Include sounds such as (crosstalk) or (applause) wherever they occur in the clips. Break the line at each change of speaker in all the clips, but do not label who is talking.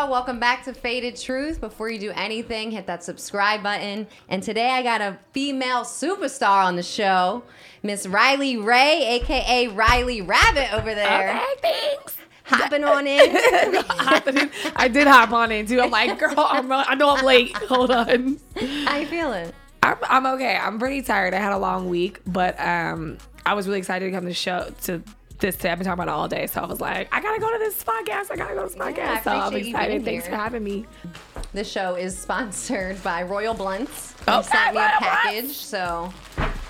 Y'all? Welcome back to Faded Truth. Before you do anything, hit that subscribe button. And today I got a female superstar on the show, Miss Riley Ray, aka Riley Rabbit over there.
Okay, thanks.
Hopping on (laughs) in.
I did hop on in too. I'm like, girl, I'm, I know I'm late. Hold on.
How you feeling?
I'm, I'm okay. I'm pretty tired. I had a long week, but um, I was really excited to come to the show to this today. I've been talking about it all day, so I was like, I gotta go to this podcast. I gotta go to this podcast. so I'm excited. Thanks for having me.
This show is sponsored by Royal Blunts. They
Okay,
sent me a
Royal Blunts.
package, so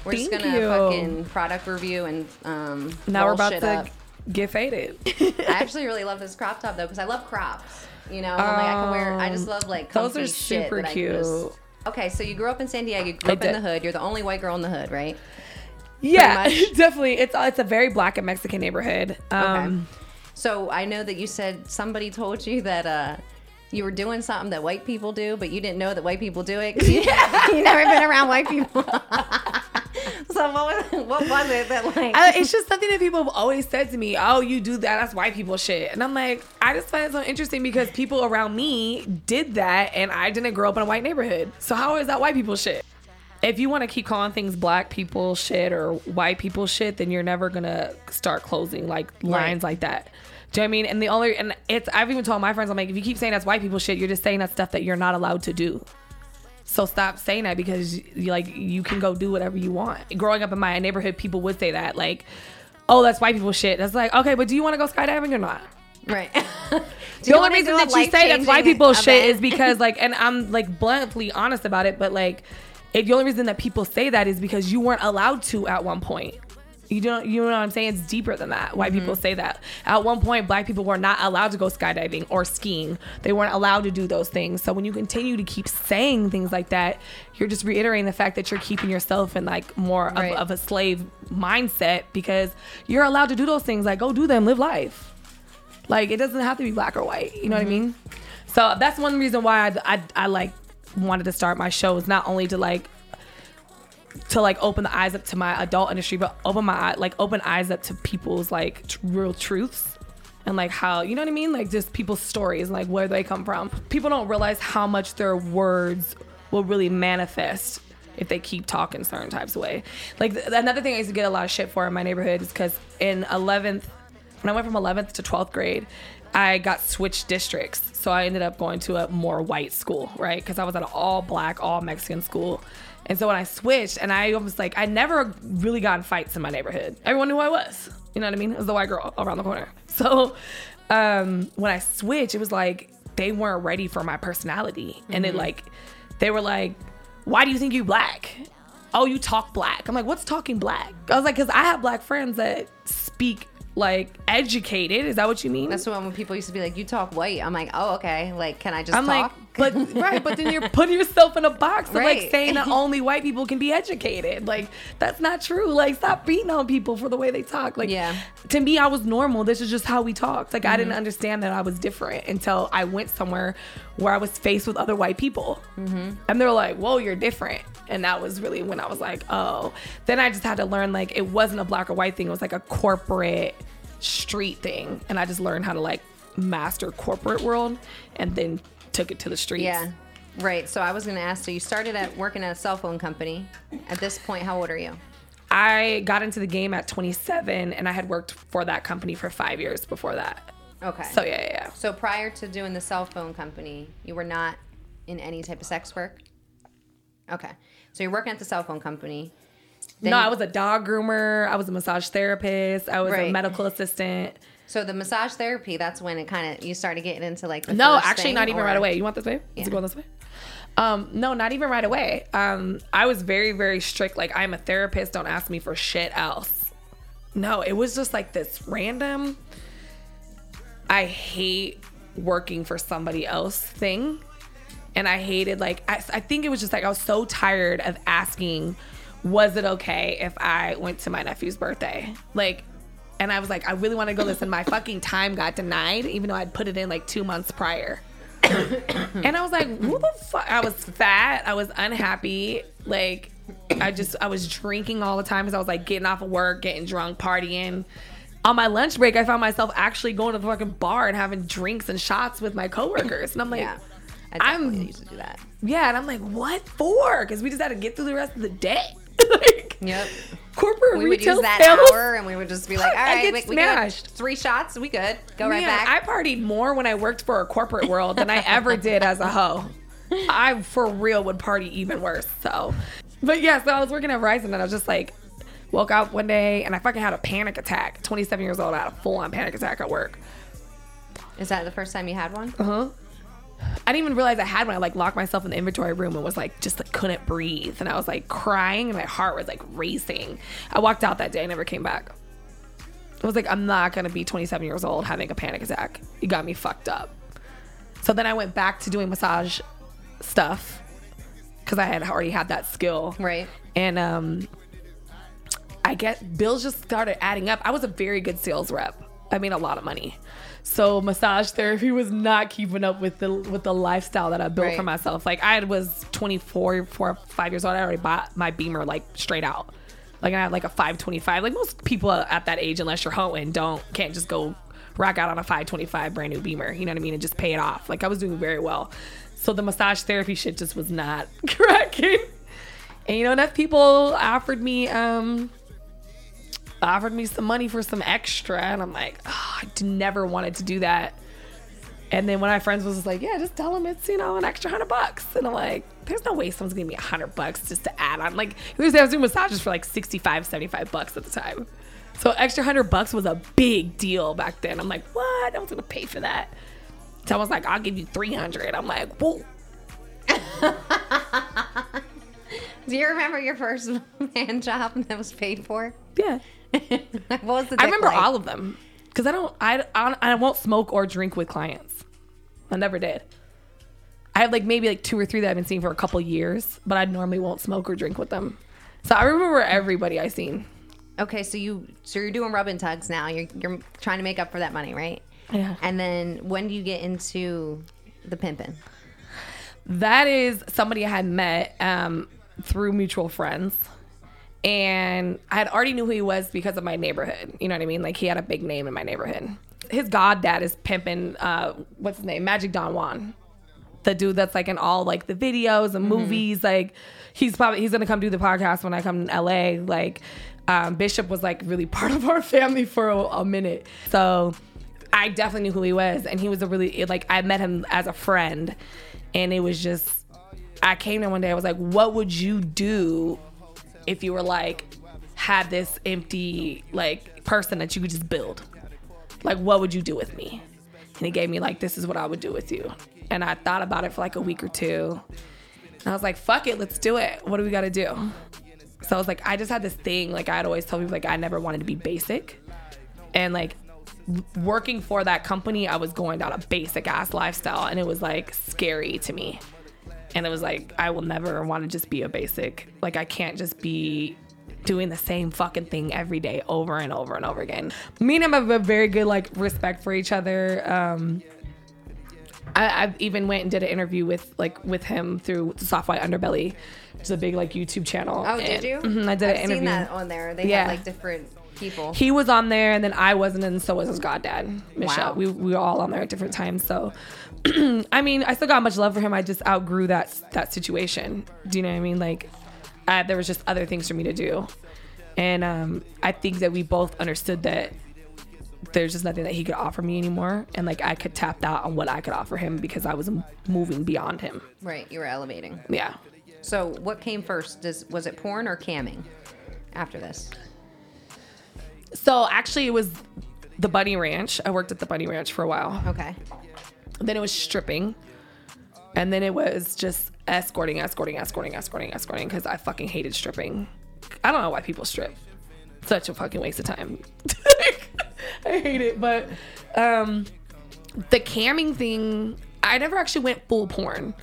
we're just gonna
you.
fucking product review and um.
Now we're about to
up.
get faded. (laughs)
I actually really love this crop top though because I love crops. You know, I'm like I can wear. I just love like
Those are super
I just-
cute.
Okay, so you grew up in San Diego. You grew
I
up in the hood. You're the only white girl in the hood, right?
Yeah, (laughs) definitely. It's it's a very black and Mexican neighborhood. Um,
Okay. So I know that you said somebody told you that uh, you were doing something that white people do, but you didn't know that white people do it. 'cause You, (laughs) you never been around white (laughs) people. so what was, what was it that like?
I, it's just something that people have always said to me. Oh, you do that? That's white people shit. And I'm like, I just find it so interesting because people around me did that, and I didn't grow up in a white neighborhood. So how is that white people shit? If you want to keep calling things black people shit or white people shit, then you're never gonna start closing like lines like that. Do you know what I mean? And the only and it's I've even told my friends I'm like, if you keep saying that's white people shit, you're just saying that stuff that you're not allowed to do. So stop saying that because you like you can go do whatever you want. Growing up in my neighborhood, people would say that like, "Oh, that's white people shit." That's like, okay, but do you want to go skydiving or not?
right. (laughs) (laughs)
The only reason that you say that's white people shit is because (laughs) like, and I'm like bluntly honest about it, but like, it, the only reason that people say that is because you weren't allowed to at one point. You don't, you know what I'm saying? It's deeper than that. White people mm-hmm. say that. At one point, black people were not allowed to go skydiving or skiing. They weren't allowed to do those things. So when you continue to keep saying things like that, you're just reiterating the fact that you're keeping yourself in like more of,
Right.
of a slave mindset because you're allowed to do those things. Like, go do them, live life. Like it doesn't have to be black or white. You know what I mm-hmm. mean? So that's one reason why I, I, I like wanted to start my show is not only to like to like open the eyes up to my adult industry, but open my like open eyes up to people's like tr- real truths and like how you know what I mean, like just people's stories like where they come from. People don't realize how much their words will really manifest if they keep talking certain types of way. Like th- another thing I used to get a lot of shit for in my neighborhood is because in 11th, when I went from 11th to 12th grade, I got switched districts. So I ended up going to a more white school, right? Because I was at an all black, all Mexican school. And so when I switched, and I was like, I never really got in fights in my neighborhood. Everyone knew who I was. You know what I mean? It was the white girl around the corner. (laughs) So um, when I switched, it was like they weren't ready for my personality. And it like, they were like, why do you think you black? Oh, you talk black. I'm like, what's talking black? I was like, because I have black friends that speak like educated. Is that what you mean?
That's when when people used to be like, "You talk white." I'm like, "Oh, okay. Like, can I just
I'm
talk?"
like, (laughs) but right, but then you're (laughs) putting yourself in a box of like saying that (laughs) only white people can be educated. Like that's not true. Like stop beating on people for the way they talk. Like
Yeah.
to me, I was normal. This is just how we talked. Like I
Mm-hmm.
didn't understand that I was different until I went somewhere where I was faced with other white people,
Mm-hmm.
and they're like, "Whoa, you're different." And that was really when I was like, "Oh." Then I just had to learn like it wasn't a black or white thing. It was like a corporate street thing, and I just learned how to like master corporate world, and then took it to the streets.
yeah, right. So I was gonna ask. So you started at working at a cell phone company. At this point, how old are you?
I got into the game at 27 and I had worked for that company for five years before that.
Okay.
So yeah, yeah, yeah.
So prior to doing the cell phone company, you were not in any type of sex work. Okay. So you're working at the cell phone company. Then
no, I was a dog groomer. I was a massage therapist. I was a medical assistant.
So the massage therapy, that's when it kind of you started getting into like the
No, actually,
thing,
not even
or-
right away. You want this way? Is it going this way? Um, no, not even right away. Um, I was very, very strict. Like, I'm a therapist. Don't ask me for shit else. No, it was just like this random. I hate working for somebody else thing, and I hated like I, I think it was just like I was so tired of asking, was it okay if I went to my nephew's birthday? Like, and I was like, I really want to go this, and my fucking time got denied, even though I'd put it in like two months prior. (coughs) and I was like, who the fuck? I was fat. I was unhappy. Like, I just, I was drinking all the time because I was like getting off of work, getting drunk, partying. on my lunch break, I found myself actually going to the fucking bar and having drinks and shots with my coworkers. And I'm like,
Yeah. I
I'm-
definitely used to do that.
yeah. And I'm like, what for? Because we just had to get through the rest of the day. (laughs) like,
Yep.
corporate
We would use that
sales.
hour and we would just be like, all right, (laughs)
I
we, we got
smashed.
three shots. We good. Go right back.
I partied more when I worked for a corporate world than I ever did as a hoe. (laughs) I for real would party even worse. So, but yeah, so I was working at Verizon and I was just like, woke up one day and I fucking had a panic attack. 27 years old, I had a full on panic attack at work.
Is that the first time you had one?
Uh huh. I didn't even realize I had one. I like locked myself in the inventory room and was like just like couldn't breathe and I was like crying and my heart was like racing. I walked out that day, I never came back. I was like, I'm not gonna be 27 years old having a panic attack. You got me fucked up. So then I went back to doing massage stuff because I had already had that skill.
Right.
And um, I get bills just started adding up. I was a very good sales rep. I made a lot of money. So massage therapy was not keeping up with the with the lifestyle that I built for myself. Like I was 24, four, five years old. I already bought my Beamer like straight out. Like I had like a 525. Like most people at that age, unless you're hoeing, don't can't just go rock out on a 525 brand new Beamer. You know what I mean? And just pay it off. Like I was doing very well. So the massage therapy shit just was not (laughs) cracking. And you know, enough people offered me um offered me some money for some extra, and I'm like, oh, I never wanted to do that. And then when my friends was just like, yeah, just tell them it's you know an extra hundred bucks, and I'm like, there's no way someone's gonna give me a hundred bucks just to add on. Like, I was doing massages for like 65, 75 bucks at the time. So extra hundred bucks was a big deal back then. I'm like, what? I was gonna pay for that. So I was like, I'll give you 300. I'm like, whoa. (laughs)
Do you remember your first (laughs) man job that was paid for?
Yeah. (laughs)
what was the
I remember
like?
all of them because I don't I, I I won't smoke or drink with clients. I never did. I have like maybe like two or three that I've been seeing for a couple years, but I normally won't smoke or drink with them. So I remember everybody I seen.
Okay, so you so you're doing rub and tugs now. You're you're trying to make up for that money, right?
Yeah.
And then when do you get into the pimping?
That is somebody I had met um, through mutual friends. And I had already knew who he was because of my neighborhood. You know what I mean? Like he had a big name in my neighborhood. His goddad is pimping, uh, what's his name? Magic Don Juan. The dude that's like in all like the videos and movies. Like he's probably he's gonna come do the podcast when I come to LA. Like um, Bishop was like really (laughs) part of our family for a, a minute. So I definitely knew who he was, and he was a really like I met him as a friend, and it was just I came there one day. I was like, "What would you do if you were like had this empty like person that you could just build? Like, what would you do with me?" And he gave me like, "This is what I would do with you." And I thought about it for like a week or two. And I was like, "Fuck it, let's do it. What do we got to do?" So I was like, I just had this thing. Like I'd always tell people like I never wanted to be basic, and like working for that company, I was going down a basic ass lifestyle, and it was like scary to me. And it was like I will never want to just be a basic. Like I can't just be doing the same fucking thing every day over and over and over again. Me and him have a very good like respect for each other. Um, I, I've even went and did an interview with like with him through the Soft White Underbelly, which is a big like YouTube channel.
Oh, did
And-
you?
Mhm, I did
I've
an interview.
seen that on there. They
Yeah.
have like different people.
He was on there, and then I wasn't, and so was his goddad, Michelle.
Wow.
We, we were all on there at different times. So, (clears throat) I mean, I still got much love for him. I just outgrew that that situation. Do you know what I mean? Like, I, there was just other things for me to do, and um, I think that we both understood that there's just nothing that he could offer me anymore, and like I could tap out on what I could offer him because I was m- moving beyond him.
right, you were elevating.
Yeah.
So what came first? Does was it porn or camming? After this,
So actually, it was the Bunny Ranch. I worked at the Bunny Ranch for a while.
okay.
then it was stripping and then it was just escorting escorting escorting escorting escorting because i fucking hated stripping i don't know why people strip such a fucking waste of time (laughs) i hate it but um the camming thing i never actually went full porn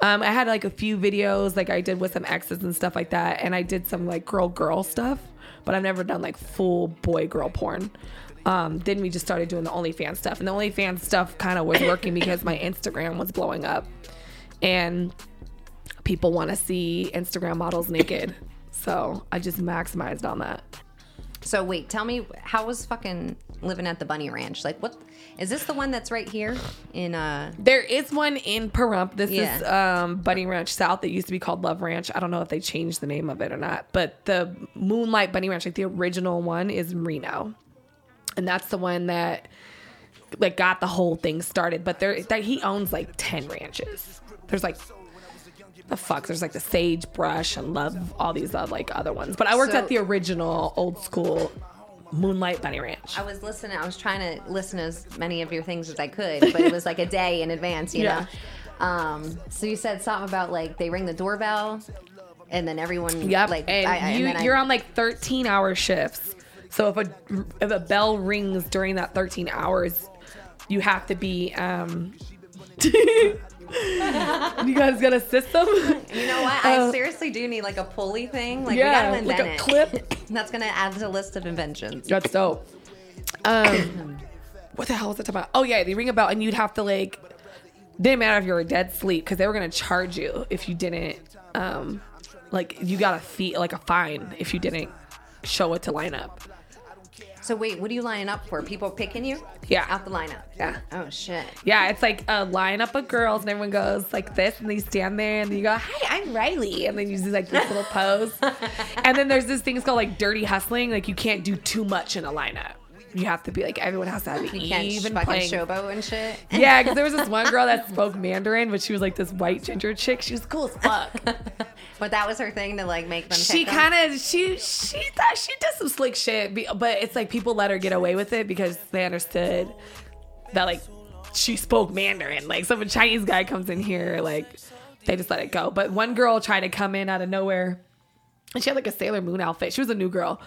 um, I had like a few videos like I did with some exes and stuff like that, and I did some like girl girl stuff, but I've never done like full boy girl porn. Um, then we just started doing the OnlyFans stuff, and the OnlyFans stuff kind of was working because my Instagram was blowing up, and people want to see Instagram models naked, so I just maximized on that.
So wait, tell me how was fucking living at the Bunny Ranch? Like, what is this the one that's right here in uh?
There is one in Pahrump. This is um, Bunny Ranch South. It used to be called Love Ranch. I don't know if they changed the name of it or not. But the Moonlight Bunny Ranch, like the original one, is Reno, and that's the one that like got the whole thing started. But there, that he owns like ten ranches. There's like the fuck. There's like the Sagebrush and Love, all these uh, like other ones. But I worked
So-
at the original old school Moonlight Bunny Ranch.
I was listening. I was trying to listen to as many of your things as I could, but it was like a day in advance, you
Yeah.
know. Um, so you said something about like they ring the doorbell, and then everyone.
Yep.
Like
and
I-
you,
then I-
you're on like 13 hour shifts. So if a if a bell rings during that 13 hours, you have to be um (laughs) (laughs) you guys got a system?
You know what? I
Uh,
seriously do need like a pulley thing. Like
Yeah,
we gotta
like a clip. (laughs)
That's gonna add to the list of inventions.
That's dope. Um what the hell was I talking about? Oh yeah, they ring a bell and you'd have to like didn't matter if you were dead sleep because they were gonna charge you if you didn't um like you got a fee like a fine if you didn't show it to line up.
So wait, what are you lining up for? People picking you?
Yeah.
Out the lineup.
Yeah.
Oh shit.
Yeah, it's like a lineup of girls, and everyone goes like this, and they stand there, and then you go, "Hi, I'm Riley," and then you do like this little (laughs) pose. and then there's this thing it's called like dirty hustling. Like you can't do too much in a lineup. You have to be like everyone has to have
You can't
even
fucking
playing.
showboat and shit. (laughs)
Yeah, because there was this one girl that spoke Mandarin, but she was like this white ginger chick. She was cool as fuck. (laughs)
But that was her thing to like make them.
she kind of she she thought she did some slick shit, but it's like people let her get away with it because they understood that like she spoke Mandarin. Like some Chinese guy comes in here, like they just let it go. But one girl tried to come in out of nowhere, and she had like a Sailor Moon outfit. She was a new girl.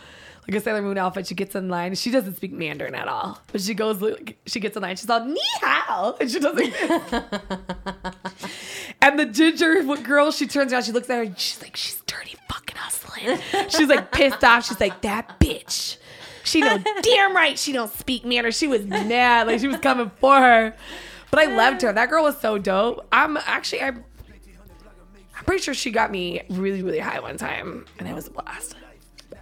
Like a Sailor Moon outfit, she gets in line. She doesn't speak Mandarin at all, but she goes. like, She gets in line. She's all ni hao, and she doesn't. (laughs) And the ginger girl, she turns around, she looks at her, and she's like, she's dirty fucking hustling. She's like pissed off. She's like, that bitch. She know damn right she don't speak Mandarin. She was mad, like she was coming for her. But I loved her. That girl was so dope. I'm actually, I'm, I'm pretty sure she got me really, really high one time, and it was a blast.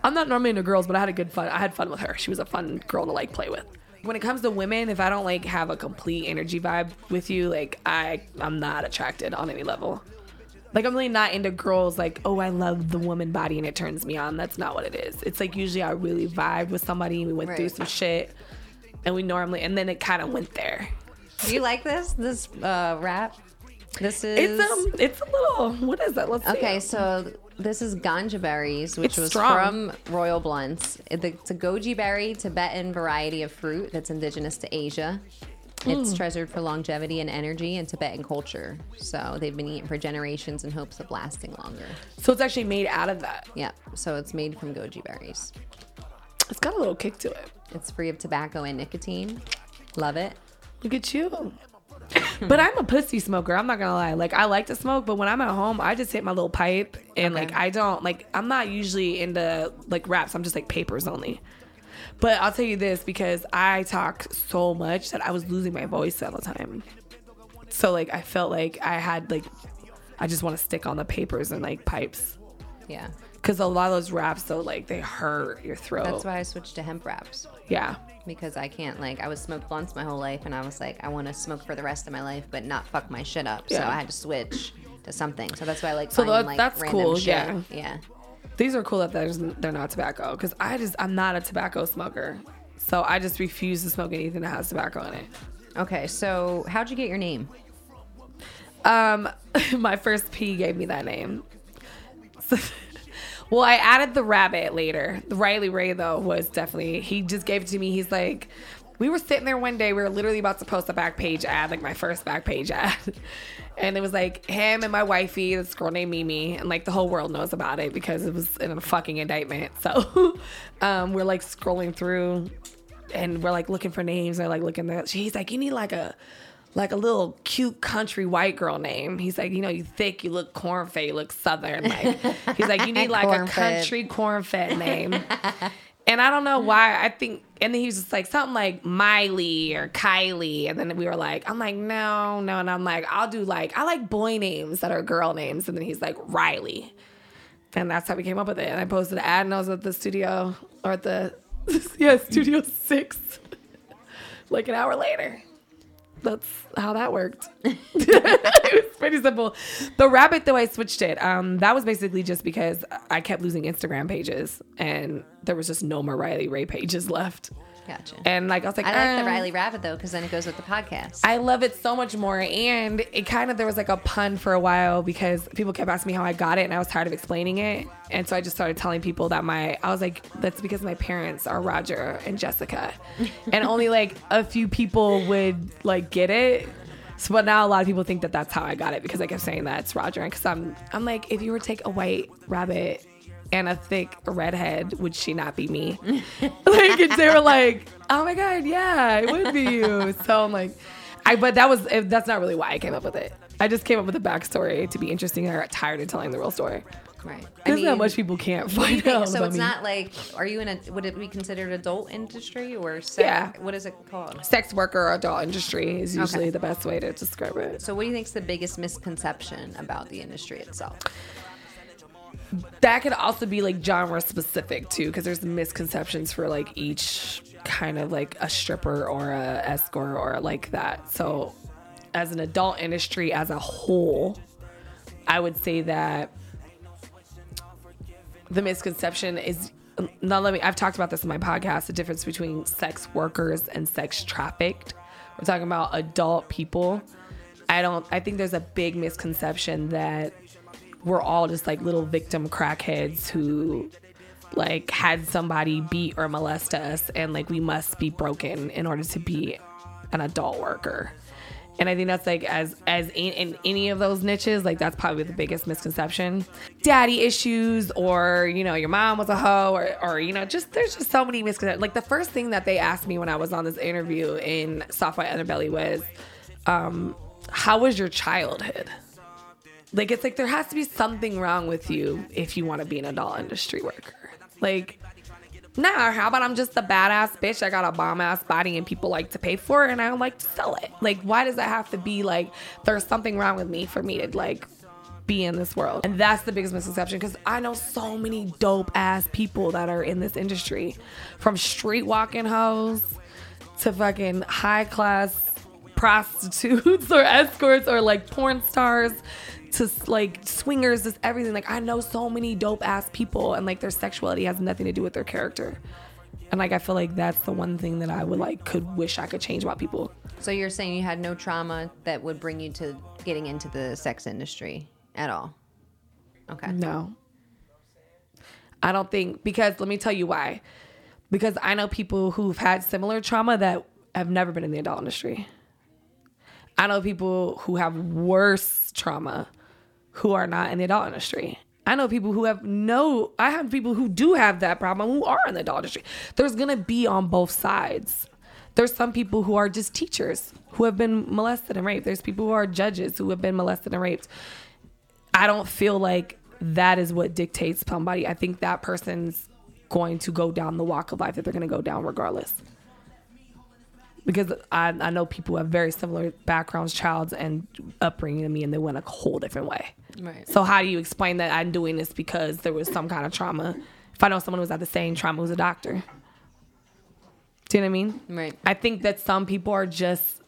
I'm not normally into girls, but I had a good fun. I had fun with her. She was a fun girl to like play with. When it comes to women, if I don't like have a complete energy vibe with you, like I, I'm not attracted on any level. Like I'm really not into girls like, oh, I love the woman body and it turns me on. That's not what it is. It's like usually I really vibe with somebody. And we went through some shit, and we normally, and then it kind of went there.
Do you like this? This uh, wrap? This is.
It's um, it's a little. What is that? Let's see.
Okay, so this is ganja berries, which
It's
was
strong.
from Royal Blunts. It- It's a goji berry Tibetan variety of fruit that's indigenous to Asia. It's
Hmm.
treasured for longevity and energy in Tibetan culture. So they've been eating for generations in hopes of lasting longer.
So it's actually made out of that.
Yeah, so it's made from goji berries.
It's got a little kick to it.
It's free of tobacco and nicotine. Love it.
Look at you. (laughs) but I'm a pussy smoker. I'm not gonna lie. Like I like to smoke, but when I'm at home, I just hit my little pipe and like I don't like. I'm not usually into like wraps. I'm just like papers only. But I'll tell you this because I talk so much that I was losing my voice all the time. So like I felt like I had like I just want to stick on the papers and like pipes
Yeah.
because a lot of those wraps though like they hurt your throat.
That's why I switched to hemp wraps.
yeah.
Because I can't like I was smoked blunts my whole life and I was like I want to smoke for the rest of my life but not fuck my shit up so I had to switch to something so that's why I like
So
finding
that-
like
that's cool,
shit.
yeah.
yeah
These are cool that there's, they're not tobacco because I just I'm not a tobacco smoker, so I just refuse to smoke anything that has tobacco in it.
okay so how'd you get your name
Um, (laughs) my first P gave me that name. So- (laughs) well, I added the rabbit later. Riley Ray though was definitely he just gave it to me. He's like, we were sitting there one day. We were literally about to post a Backpage ad, like my first Backpage ad, (laughs) and it was like him and my wifey, this girl named Mimi, and like the whole world knows about it because it was in a fucking indictment. (laughs) So, um, we're like scrolling through, and we're like looking for names. And like looking at. He's like, you need like a like a little cute country white girl name. He's like, you know, you thick, you look corn fed, you look southern. Like (laughs) he's like, you need like a country corn fed name. and I don't know why. I think and then he was just like something like Miley or Kylie. And then we were like, I'm like, no, no. And I'm like, I'll do like I like boy names that are girl names. And then he's like, Riley. And that's how we came up with it. And I posted an ad and I was at the studio or at the (laughs) yeah, Studio Six. (laughs) like an hour later. That's how that worked. (laughs) it was pretty simple. The rabbit though, I switched it. Um, that was basically just because I kept losing Instagram pages, and there was just no more Riley Ray pages left.
Gotcha.
And like I was like,
I like the
"Uh,
Riley Rabbit though, because then it goes with the podcast.
I love it so much more. And it kind of, there was like a pun for a while because people kept asking me how I got it and I was tired of explaining it. And so I just started telling people that my, I was like, that's because my parents are Roger and Jessica. (laughs) and only like a few people would like get it. So, but now a lot of people think that that's how I got it because I kept saying that it's Roger. And because I'm, I'm like, if you were to take a white rabbit and a thick redhead, would she not be me? (laughs) like, and they were like, oh my God, yeah, it would be you. So I'm like, I, but that was, that's not really why I came up with it. I just came up with a backstory to be interesting. and I got tired of telling the real story.
right.
There's not much people can't
what do you
find
think?
out.
So it's
me.
not like, are you in a? Would it be considered adult industry or sex,
Yeah.
What is it called?
sex worker or adult industry is usually
Okay.
the best way to describe it.
So what do you think is the biggest misconception about the industry itself?
That could also be like genre specific too because there's misconceptions for like each kind of like a stripper or a escort or like that. So as an adult industry as a whole i would say that the misconception is now let me i've talked about this in my podcast the difference between sex workers and sex trafficked. We're talking about adult people. I don't i think there's a big misconception that we're all just like little victim crackheads who like had somebody beat or molest us and like we must be broken in order to be an adult worker. And i think that's like as as in, in any of those niches like that's probably the biggest misconception. Daddy issues or you know your mom was a hoe or or you know just there's just so many misconceptions. Like the first thing that they asked me when i was on this interview in soft white underbelly was um how was your childhood like it's like there has to be something wrong with you if you want to be an adult industry worker. Like, nah, how about I'm just a badass bitch? I got a bomb ass body and people like to pay for it and I don't like to sell it. Like, why does that have to be like there's something wrong with me for me to like be in this world? And that's the biggest misconception because I know so many dope ass people that are in this industry from street walking hoes to fucking high class prostitutes (laughs) or escorts or like porn stars to like swingers, just everything. Like I know so many dope ass people and like their sexuality has nothing to do with their character. And like I feel like that's the one thing that I would like could wish I could change about people.
So you're saying you had no trauma that would bring you to getting into the sex industry at all? Okay.
No. I don't think because let me tell you why. Because I know people who've had similar trauma that have never been in the adult industry. I know people who have worse trauma who are not in the adult industry. I know people who have no I have people who do have that problem who are in the adult industry. There's gonna be on both sides. There's some people who are just teachers who have been molested and raped. There's people who are judges who have been molested and raped. I don't feel like that is what dictates somebody. I think that person's going to go down the walk of life that they're to go down regardless. Because I, I know people have very similar backgrounds, childs, and upbringing to me, and they went a whole different way.
Right.
So how do you explain that I'm doing this because there was some kind of trauma? If I know someone who was at the same trauma who's a doctor, do you know what I mean?
Right.
I think that some people are just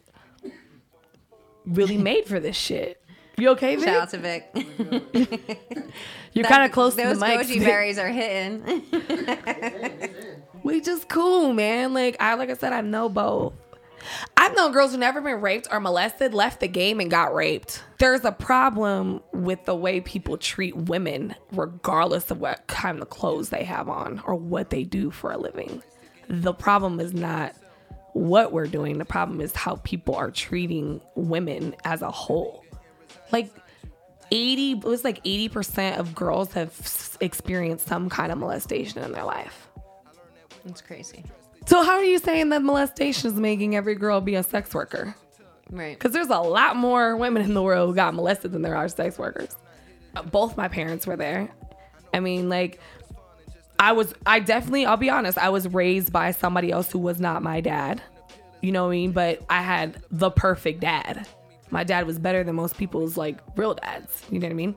really made for this shit. You okay, Vic?
Shout out to Vic. (laughs)
You're kind of close to the mic.
goji berries are hitting. (laughs)
We just cool, man. Like I like I said, I know both. I've known girls who never been raped or molested, left the game and got raped. There's a problem with the way people treat women, regardless of what kind of clothes they have on or what they do for a living. The problem is not what we're doing. The problem is how people are treating women as a whole. Like 80, it was like 80% of girls have experienced some kind of molestation in their life.
It's crazy.
So how are you saying that molestation is making every girl be a sex worker?
Right.
Because there's a lot more women in the world who got molested than there are sex workers. Uh, Both my parents were there. I mean, like, I was, I definitely, I'll be honest, I was raised by somebody else who was not my dad. You know what I mean? But I had the perfect dad. My dad was better than most people's, like, real dads. You know what I mean?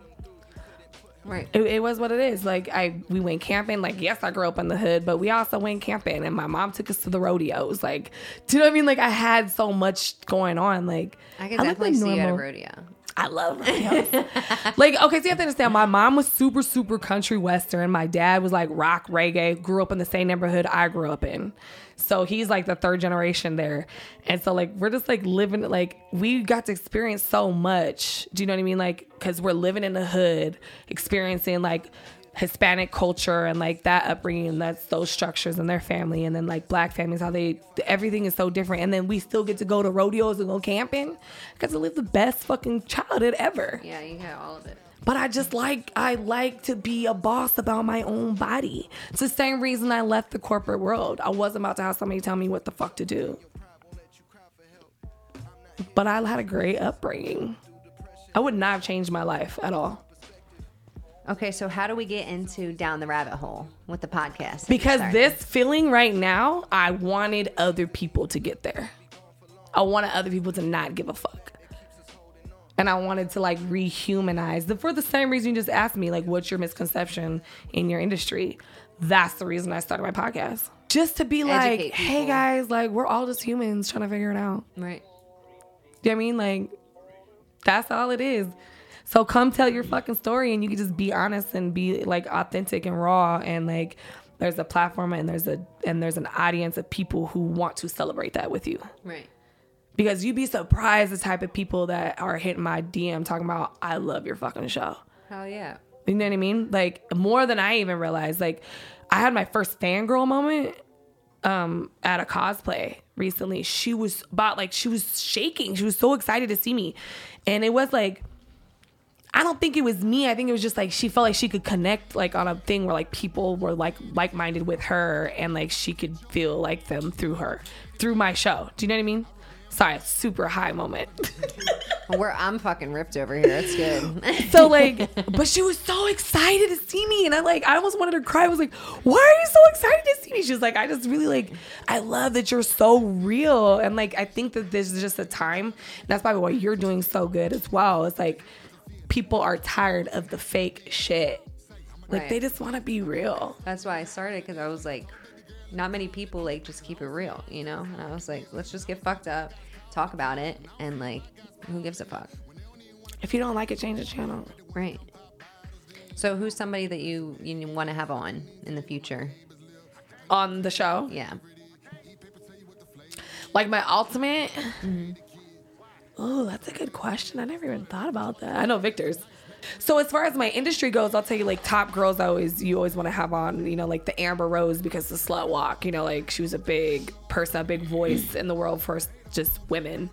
Right.
It, it was what it is. Like I, we went camping. Like yes, I grew up in the hood, but we also went camping, and my mom took us to the rodeos. Like, do you know what I mean? Like I had so much going on. Like
I can
look
definitely
like
see you at a rodeo.
I love (laughs) like, okay, so you have to understand, my mom was super, super country western. My dad was like rock reggae, grew up in the same neighborhood I grew up in. So he's like the third generation there. And so like we're just like living like we got to experience so much. Do you know what I mean? Like cuz we're living in the hood, experiencing like Hispanic culture and like that upbringing, and that's those structures and their family, and then like black families, how they everything is so different, and then we still get to go to rodeos and go camping. Got to live the best fucking childhood ever.
Yeah, you got all of it.
But I just like I like to be a boss about my own body. It's the same reason I left the corporate world. I wasn't about to have somebody tell me what the fuck to do. But I had a great upbringing. I would not have changed my life at all.
Okay, so how do we get into down the rabbit hole with the podcast?
Because this feeling right now, I wanted other people to get there. I wanted other people to not give a fuck. And I wanted to like rehumanize the for the same reason you just asked me, like, what's your misconception in your industry? That's the reason I started my podcast. Just to be like,
Educate
hey guys, like we're all just humans trying to figure it out.
right.
Do you know what I mean? Like, that's all it is. So come tell your fucking story and you can just be honest and be like authentic and raw and like there's a platform and there's a and there's an audience of people who want to celebrate that with you.
Right.
Because you'd be surprised the type of people that are hitting my DM talking about I love your fucking show.
Hell yeah.
You know what I mean? Like more than I even realized. Like I had my first fangirl moment um at a cosplay recently. She was about like she was shaking. She was so excited to see me. And it was like I don't think it was me. I think it was just like she felt like she could connect like on a thing where like people were like like minded with her and like she could feel like them through her through my show. Do you know what I mean? Sorry, super high moment. (laughs)
We're I'm fucking ripped over here. It's good. (laughs)
So like, but she was so excited to see me, and I like, I almost wanted to cry. I was like, "Why are you so excited to see me?" She was like, "I just really like, I love that you're so real, and like, I think that this is just a time. And that's probably why you're doing so good as well. It's like people are tired of the fake shit. Like
Right.
they just want to be real.
That's why I started because I was like, not many people like just keep it real, you know. And I was like, let's just get fucked up, talk about it, and like, who gives a fuck,
If you don't like it, change the channel.
right? So who's somebody that you you want to have on in the future?
On the show,
Yeah.
like my ultimate. Mm-hmm. Oh, that's a good question. I never even thought about that. I know Victor's. So as far as my industry goes, I'll tell you like top girls I always you always want to have on, you know, like the Amber Rose because the slut walk, you know, like she was a big person, a big voice in the world for just women.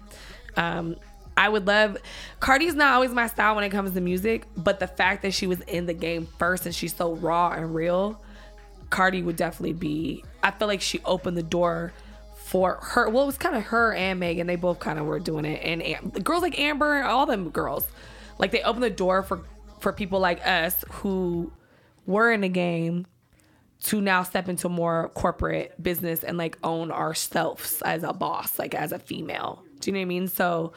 Um I would love Cardi's not always my style when it comes to music, but the fact that she was in the game first and she's so raw and real, Cardi would definitely be. I feel like she opened the door for her. Well, it was kind of her and Megan. They both kind of were doing it, and Am- girls like Amber, all them girls, like they opened the door for for people like us who were in the game to now step into more corporate business and like own ourselves as a boss, like as a female. Do you know what I mean? So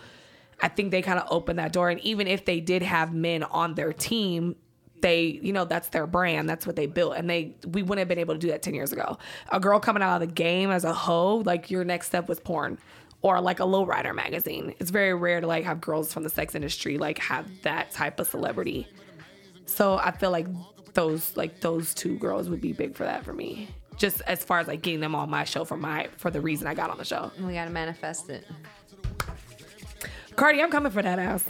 I think they kind of opened that door. And even if they did have men on their team, they, you know, that's their brand. That's what they built. And they, we wouldn't have been able to do that 10 years ago. A girl coming out of the game as a hoe, like your next step was porn or like a lowrider magazine. It's very rare to like have girls from the sex industry like have that type of celebrity. So I feel like those like those two girls would be big for that for me. Just as far as like getting them on my show for my for the reason I got on the show.
We gotta manifest it.
Cardi, I'm coming for that ass.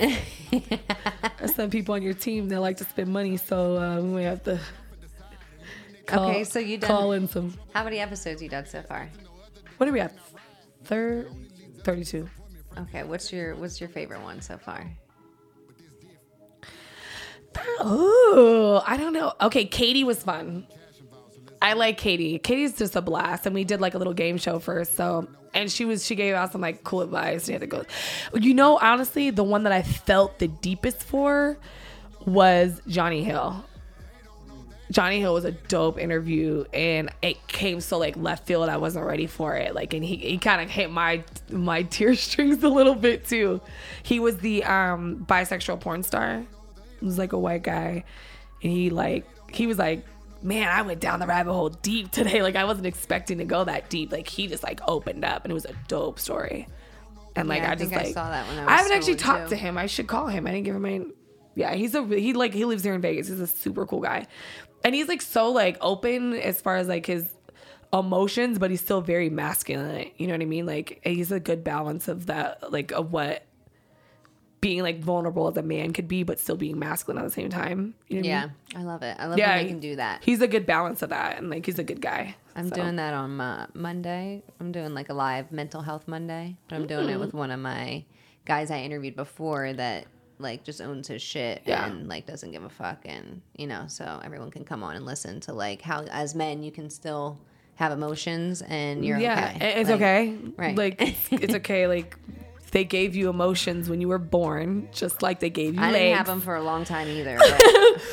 (laughs) Some people on your team that like to spend money, so uh, we may have to. Call,
Okay, so you done-
call in some.
How many episodes you done so far?
What are we at? Third, thirty-two.
Okay, what's your what's your favorite one so far?
Oh, I don't know. Okay, Katie was fun. I like Katie. Katie's just a blast, and we did like a little game show first. So, and she was she gave out some like cool advice. You had to go. You know, honestly, the one that I felt the deepest for was Johnny Hill. Johnny Hill was a dope interview, and it came so like left field. I wasn't ready for it. Like, and he, he kind of hit my my (laughs) tear strings a little bit too. He was the um bisexual porn star. He was like a white guy, and he like he was like man i went down the rabbit hole deep today. (laughs) Like i wasn't expecting to go that deep. Like he just like opened up and it was a dope story. And like
Yeah, I
i, just
think I
like
saw that when I
I haven't actually talked
too.
to him. I should call him. I didn't give him my yeah he's a he like he lives here in vegas. He's a super cool guy. And he's like so like open as far as like his emotions but he's still very masculine. You know what i mean? Like he's a good balance of that like of what being like vulnerable as a man could be, but still being masculine at the same time. You know what I
Yeah,
mean?
I love it. I love
Yeah,
when they can do that.
He's a good balance of that, and like he's a good guy.
I'm
So,
doing that on uh, Monday. I'm doing like a live mental health Monday, but I'm doing
Mm.
it with one of my guys I interviewed before that like just owns his shit
Yeah.
and like doesn't give a fuck and you know so everyone can come on and listen to like how as men you can still have emotions and you're
Yeah,
okay.
it's
Like,
okay.
right.
Like it's, it's (laughs) okay. Like they gave you emotions when you were born, just like they gave you
I
legs.
didn't have them for a long time either. (laughs)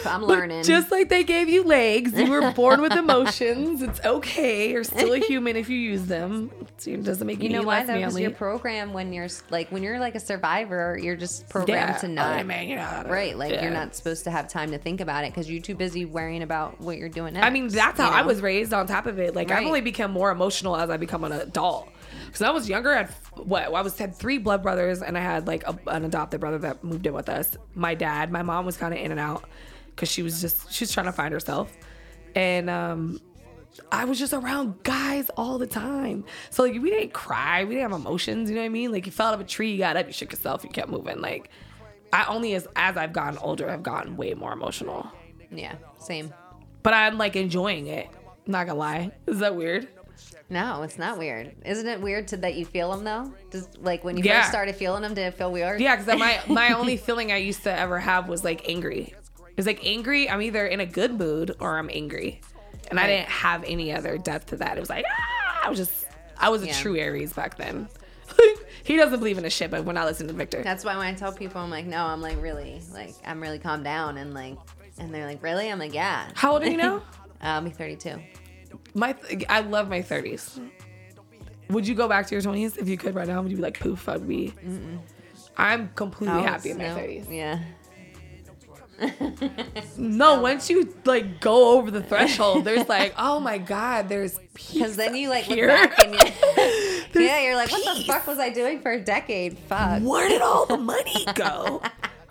But I'm learning.
Just like they gave you legs, you were born with emotions. It's okay. You're still a human if you use them. It doesn't make
you
you
know why? Because
manly.
you're programmed when you're like when you're like a survivor, you're just programmed to
Oh,
not
man, you know how to-
right. Like
yeah.
you're not supposed to have time to think about it because you're too busy worrying about what you're doing next.
I mean, that's how
you
I was raised. On top of it, like I've only become more emotional as I become an adult. Because I was younger, I had what I was had three blood brothers, and I had like a, an adopted brother that moved in with us. My dad, my mom was kind of in and out because she was just she was trying to find herself, and um, I was just around guys all the time. So like we didn't cry, we didn't have emotions. You know what I mean? Like you fell out of a tree, you got up, you shook yourself, you kept moving. Like I only as as I've gotten older, I've gotten way more emotional
Yeah, same.
but I'm like enjoying it. Not gonna lie. Is that weird?
No, it's not weird. Isn't it weird to that you feel them though? Just like when you
Yeah.
first started feeling them, did it feel weird?
Yeah, because my (laughs) my only feeling I used to ever have was like angry. It's like angry. I'm either in a good mood or I'm angry, and I didn't have any other depth to that. It was like ah, I was just I was a
Yeah.
true Aries back then. (laughs) he doesn't believe in a shit, but when I listen to Victor,
That's why when I tell people, I'm like, no, I'm like really, like I'm really calmed down and like, and they're like, really? I'm like, yeah.
how old are you now? (laughs)
I'll be 32.
My th- I love my 30s. Would you go back to your 20s if you could right now? Would you be like poof? I'd be. I'm completely
Oh,
happy in my
no.
30s.
Yeah. (laughs)
No, once you like go over the threshold, there's (laughs) like, oh my god, there's peace.
Because then you like look
here.
back and you, (laughs) yeah, you're like, what the
peace.
fuck was I doing for a decade? Fuck.
Where did all the money go?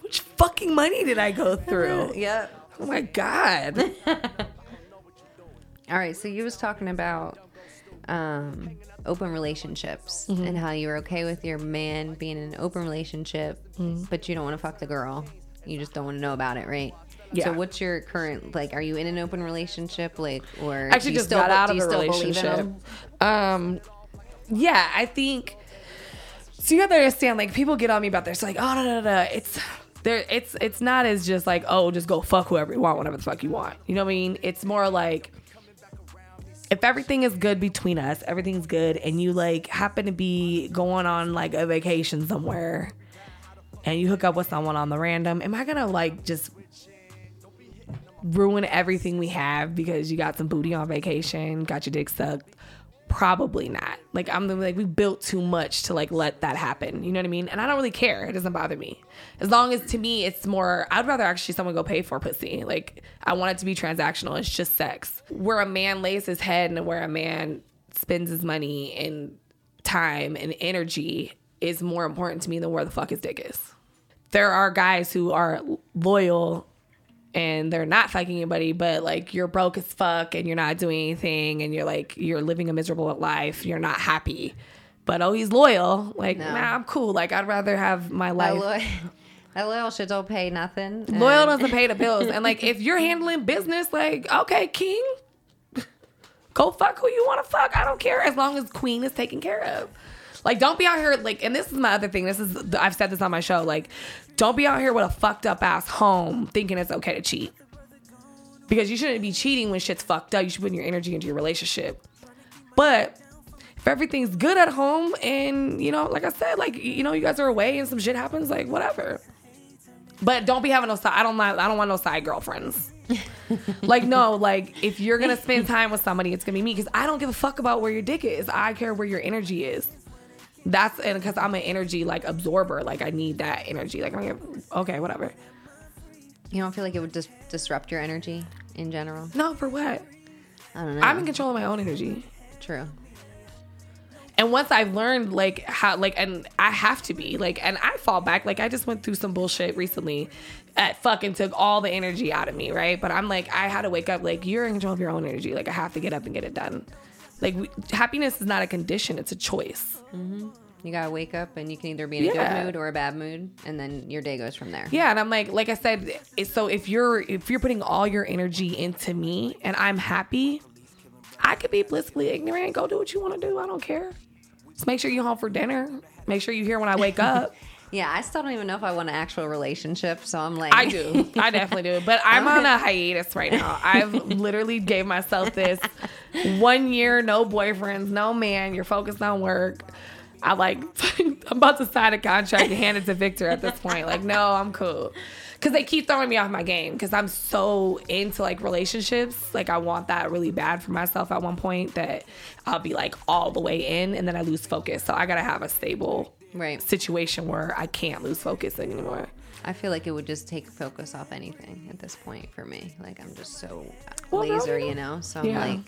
Which fucking money did I go through?
Yep.
Oh my god.
All right, so you was talking about um, open relationships
Mm-hmm.
and how you were okay with your man being in an open relationship,
Mm-hmm.
but you don't want to fuck the girl. You just don't want to know about it, right?
Yeah.
So what's your current like? Are you in an open relationship, like, or
Actually,
do you
just
still,
got out of a
still believe in
relationship. Um, yeah, I think. So you have to understand, like people get on me about this, like, oh no no no, it's there. It's it's not as just like, oh, just go fuck whoever you want, whatever the fuck you want. You know what I mean? It's more like. If everything is good between us, everything's good, and you like happen to be going on like a vacation somewhere, and you hook up with someone on the random, am I gonna like just ruin everything we have because you got some booty on vacation, got your dick sucked. Probably not. Like I'm like we built too much to like let that happen. You know what I mean? And I don't really care. It doesn't bother me. As long as to me it's more I'd rather actually someone go pay for pussy. Like I want it to be transactional. It's just sex. Where a man lays his head and where a man spends his money and time and energy is more important to me than where the fuck his dick is. There are guys who are loyal and they're not fucking anybody, but like you're broke as fuck and you're not doing anything and you're like you're living a miserable life, you're not happy. But oh, he's loyal. Like,
No.
nah, I'm cool. Like I'd rather have my life.
loyal, (laughs) that loyal shit don't pay nothing. (laughs)
Loyal doesn't pay the (laughs) bills. And like if you're handling business, like, okay, king, go fuck who you want to fuck. I don't care as long as queen is taken care of. Like, don't be out here like, and this is my other thing. This is I've said this on my show. Like, don't be out here with a fucked up ass home thinking it's okay to cheat. Because you shouldn't be cheating when shit's fucked up. You should put your energy into your relationship. But if everything's good at home and you know, like I said, like you know, you guys are away and some shit happens, like whatever. But don't be having no side. I don't like. I don't want no side girlfriends. (laughs) like no, like if you're gonna spend time with somebody, it's gonna be me because I don't give a fuck about where your dick is. I care where your energy is. That's and because I'm an energy like absorber. Like I need that energy. Like I'm okay, whatever.
You don't feel like it would just disrupt your energy in general?
No, for what?
I don't know.
I'm in control of my own energy.
True.
And once I've learned like how like and I have to be like and I fall back like I just went through some bullshit recently that fucking took all the energy out of me, right? But I'm like I had to wake up like you're in control of your own energy. Like I have to get up and get it done. Like we, happiness is not a condition, it's a choice. Mm-hmm.
You gotta wake up and you can either be in a
Yeah.
good mood or a bad mood, and then your day goes from there.
Yeah, and I'm like like I said so if you're if you're putting all your energy into me and I'm happy, I could be blissfully ignorant. Go do what you want to do. I don't care. Just make sure you're home for dinner. Make sure you're here when I wake up. (laughs)
Yeah, I still don't even know if I want an actual relationship, so I'm like,
I do. I definitely do. But I'm on a hiatus right now. I've (laughs) literally gave myself this one year, no boyfriends, no man. You're focused on work. I like, (laughs) I'm about to sign a contract and hand it to Victor at this point. Like, no, I'm cool. Cause they keep throwing me off my game. Cause I'm so into like relationships. Like I want that really bad for myself at one point that I'll be like all the way in and then I lose focus. So I gotta have a stable
Right.
situation where I can't lose focus anymore.
I feel like it would just take focus off anything at this point for me. Like I'm just so
Well,
laser,
no.
you know. So I'm
Yeah.
like,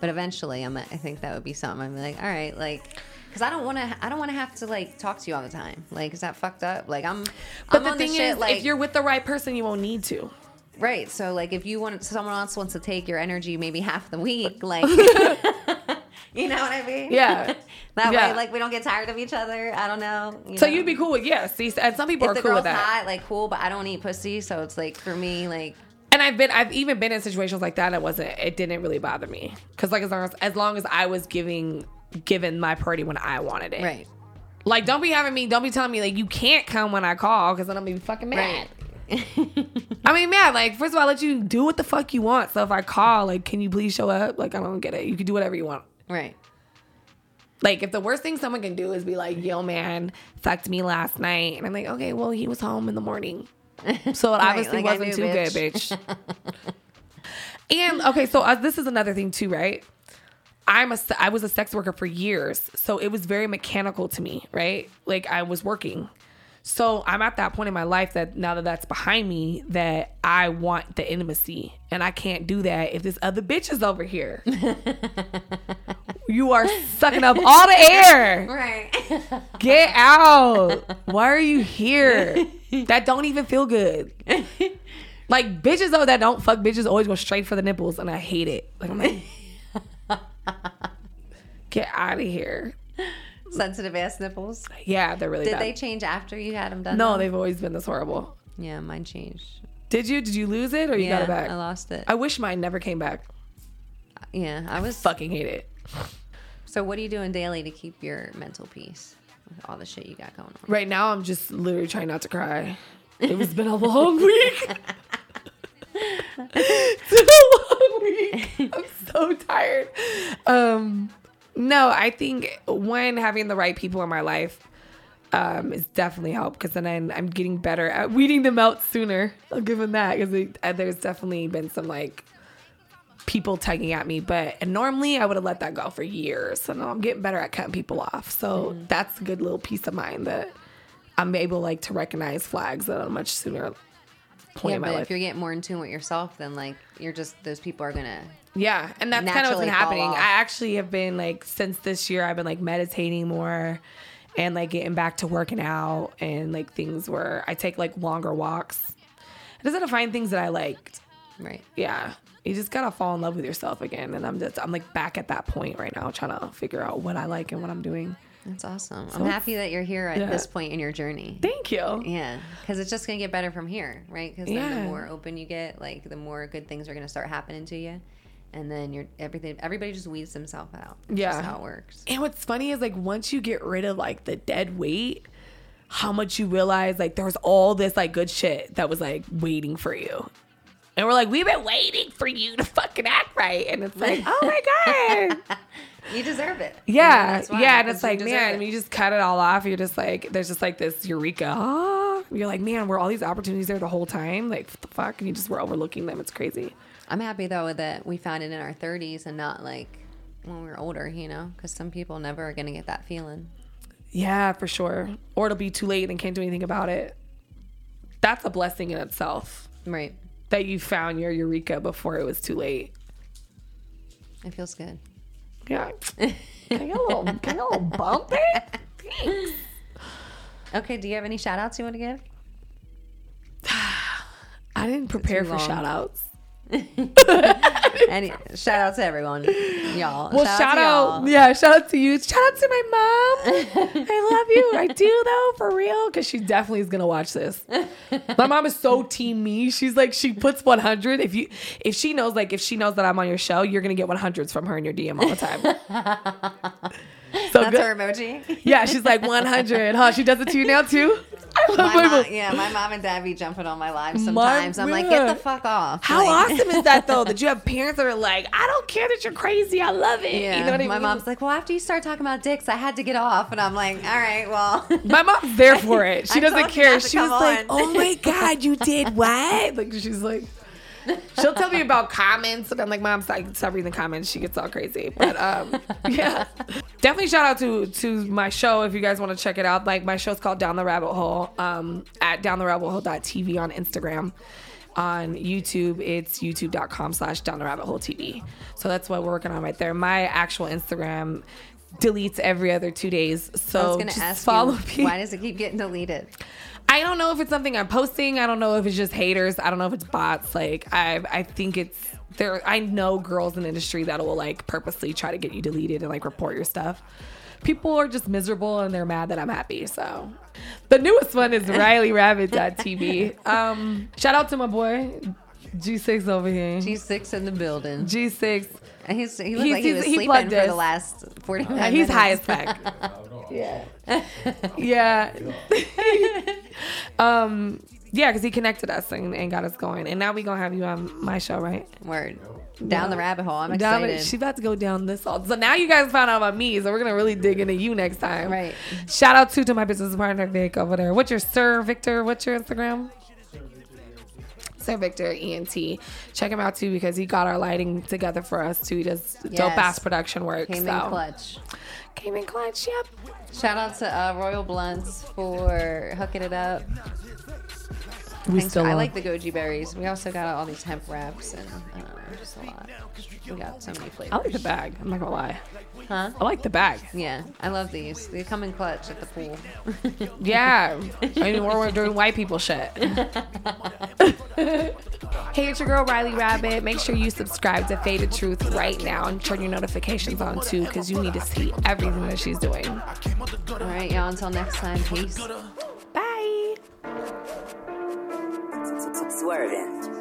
but eventually, I'm. I think that would be something. I'm like, all right, like, because I don't want to. I don't want to have to like talk to you all the time. Like, is that fucked up? Like, I'm.
But
I'm
the thing
shit,
is,
like,
if you're with the right person, you won't need to.
right, so like, if you want someone else wants to take your energy, maybe half the week, like. (laughs) (laughs) (laughs) You know what I mean?
Yeah. (laughs)
that
Yeah.
way, like we don't get tired of each other. I don't know. you
So
know?
you'd be cool with yeah. See, and some people
if
are cool with that.
hot, like cool, but I don't eat pussy, so it's like for me, like
And I've been, I've even been in situations like that. And it wasn't, it didn't really bother me because like as long as, as long as I was giving, given my priority when I wanted it.
right,
Like don't be having me, don't be telling me like you can't come when I call because then I'm gonna be fucking mad.
right. (laughs)
I mean, mad. Like first of all, I let you do what the fuck you want. So if I call, like, can you please show up? Like I don't get it. You can do whatever you want.
Right.
Like if the worst thing someone can do is be like, "Yo, man, fucked me last night," and I'm like, "Okay, well, he was home in the morning, so it (laughs)
Right,
obviously
like
wasn't
knew,
too good, bitch." and okay, so uh, this is another thing too, right? I'm a I was a sex worker for years, so it was very mechanical to me, right? Like I was working. So I'm at that point in my life that now that that's behind me, that I want the intimacy, and I can't do that if this other bitch is over here. (laughs) you are sucking up all the air.
Right. (laughs)
Get out. Why are you here? That don't even feel good. Like bitches though that don't fuck bitches always go straight for the nipples and I hate it. Like I'm like Get out of here.
Sensitive ass nipples.
Yeah, they're really
Did
bad.
they change after you had them done?
no, they've always been this horrible.
Yeah, mine changed.
Did you? Did you lose it or you
yeah,
got it back?
I lost it.
I wish mine never came back.
yeah, I was.
Fucking hate it.
So, what are you doing daily to keep your mental peace with all the shit you got going on?
Right now I'm just literally trying not to cry. It was been a long (laughs) week. it's been a long week. I'm so tired. Um no, I think when having the right people in my life um, is definitely helped because then I'm, I'm getting better at weeding them out sooner. I'll give them that because there's definitely been some like people tugging at me, but and normally I would have let that go for years. So now I'm getting better at cutting people off. So mm-hmm. that's a good little peace of mind that I'm able like to recognize flags at a much sooner point
Yeah,
in my
but
life.
if you're getting more in tune with yourself, then like you're just those people are gonna.
Yeah, and that's kind of what's been happening.
off.
I actually have been like since this year I've been like meditating more and like getting back to working out and like things where I take like longer walks. I just gotta find things that I liked.
Right.
Yeah. You just gotta fall in love with yourself again. And I'm just I'm like back at that point right now, trying to figure out what I like and what I'm doing.
That's awesome. I'm happy that you're here at
yeah.
this point in your journey.
Thank you.
Yeah, because it's just gonna get better from here, right? Because then
Yeah.
the more open you get, like the more good things are gonna start happening to you, and then you're everything. Everybody just weeds themselves out. That's
Yeah.
how it works.
And what's funny is like once you get rid of like the dead weight, how much you realize like there's all this like good shit that was like waiting for you. And we're like, we've been waiting for you to fucking act right. And it's like, oh my God. (laughs)
You deserve it.
Yeah. yeah. And it's like, man,
it.
you just cut it all off, you're just like, there's just like this eureka. (gasps) You're like, man, were all these opportunities there the whole time? Like, what the fuck? And you just were overlooking them. It's crazy.
I'm happy though that we found it in our 30s and not like when we're older, you know, because some people never are gonna get that feeling.
Yeah, for sure. Or it'll be too late and can't do anything about it. That's a blessing in itself.
Right.
That you found your eureka before it was too late.
It feels good.
Yeah. (laughs) Can I get a little, can get a little bump there? Thanks.
Okay, do you have any shout outs you want to give? (sighs)
I didn't prepare for
long.
shout outs. (laughs) (laughs)
Any shout out to everyone, y'all.
Well, shout,
to
out,
y'all.
yeah, shout out to you. Shout out to my mom. (laughs) I love you. I do though, for real, because she definitely is gonna watch this. My mom is so team me. She's like, she puts 100. If you, if she knows, like, if she knows that I'm on your show, you're gonna get 100s from her in your DM all the time. (laughs) So
That's
good.
her emoji.
Yeah, she's like 100. Huh? She does it to you now too. I love
My
my
mom, yeah, my mom and dad be jumping on my lives sometimes. I'm like, get the fuck off.
How
Like-
awesome is that though? That (laughs) you have parents that are like, I don't care that you're crazy. I love it.
Yeah,
you know what I
my
mean?
mom's like, well, after you start talking about dicks, I had to get off, and I'm like, all right, well,
My mom's there for (laughs) it. She
I
doesn't care. She was
come
like, "Oh my (laughs) god, you did what?" Like she's like, she'll tell me about comments, and I'm like, "Mom, stop, stop reading the comments." She gets all crazy. But um, (laughs) yeah, definitely shout out to to my show if you guys want to check it out. Like my show's called Down the Rabbit Hole um, at downtherabbithole.tv on Instagram. On YouTube, it's youtube.com slash down the rabbit hole TV. So that's what we're working on right there. My actual Instagram deletes every other two days. So
I was gonna
just
ask
follow
you,
me.
why does it keep getting deleted?
I don't know if it's something I'm posting. I don't know if it's just haters. I don't know if it's bots. Like I I think it's there I know girls in the industry that will like purposely try to get you deleted and like report your stuff. People are just miserable and they're mad that I'm happy. So the newest one is Riley RileyRabbit.tv. (laughs) Um shout out to my boy G6 over here.
G6 in the building.
G6.
And (laughs) he's, he looked
He's-
like he was
he
sleeping
plugged
for
us.
the last 45
Yeah, he's
minutes.
high as fuck. (laughs) yeah. (laughs) yeah. um yeah, because he connected us and, and got us going. And now we gonna have you on my show, right?
Word. Down the rabbit hole. I'm
Down
excited.
it- She's about to go down this all. So now you guys found out about me, so we're gonna really dig into you next time.
Right.
Shout out to to my business partner Vic over there. What's your Sir Victor? What's your Instagram? Sir Victor ENT. Check him out too because he got our lighting together for us too. He does dope ass production work.
Came
so.
in clutch.
Came in clutch. Yep.
Shout out to uh, Royal Blunts for hooking it up.
We
Thanks
still
for- I like the goji berries. We also got all these hemp wraps and uh, just a lot. We got so many flavors.
I like the bag. I'm not gonna lie.
Huh?
I like the bag.
Yeah, I love these. They come in clutch at the pool. (laughs)
Yeah. I mean, we're, we're doing white people shit. (laughs) hey, it's your girl Riley Rabbit. Make sure you subscribe to Faded Truth right now and turn your notifications on too, because you need to see everything that she's doing.
all right, y'all. Until next time, peace.
Bye.
Swerving.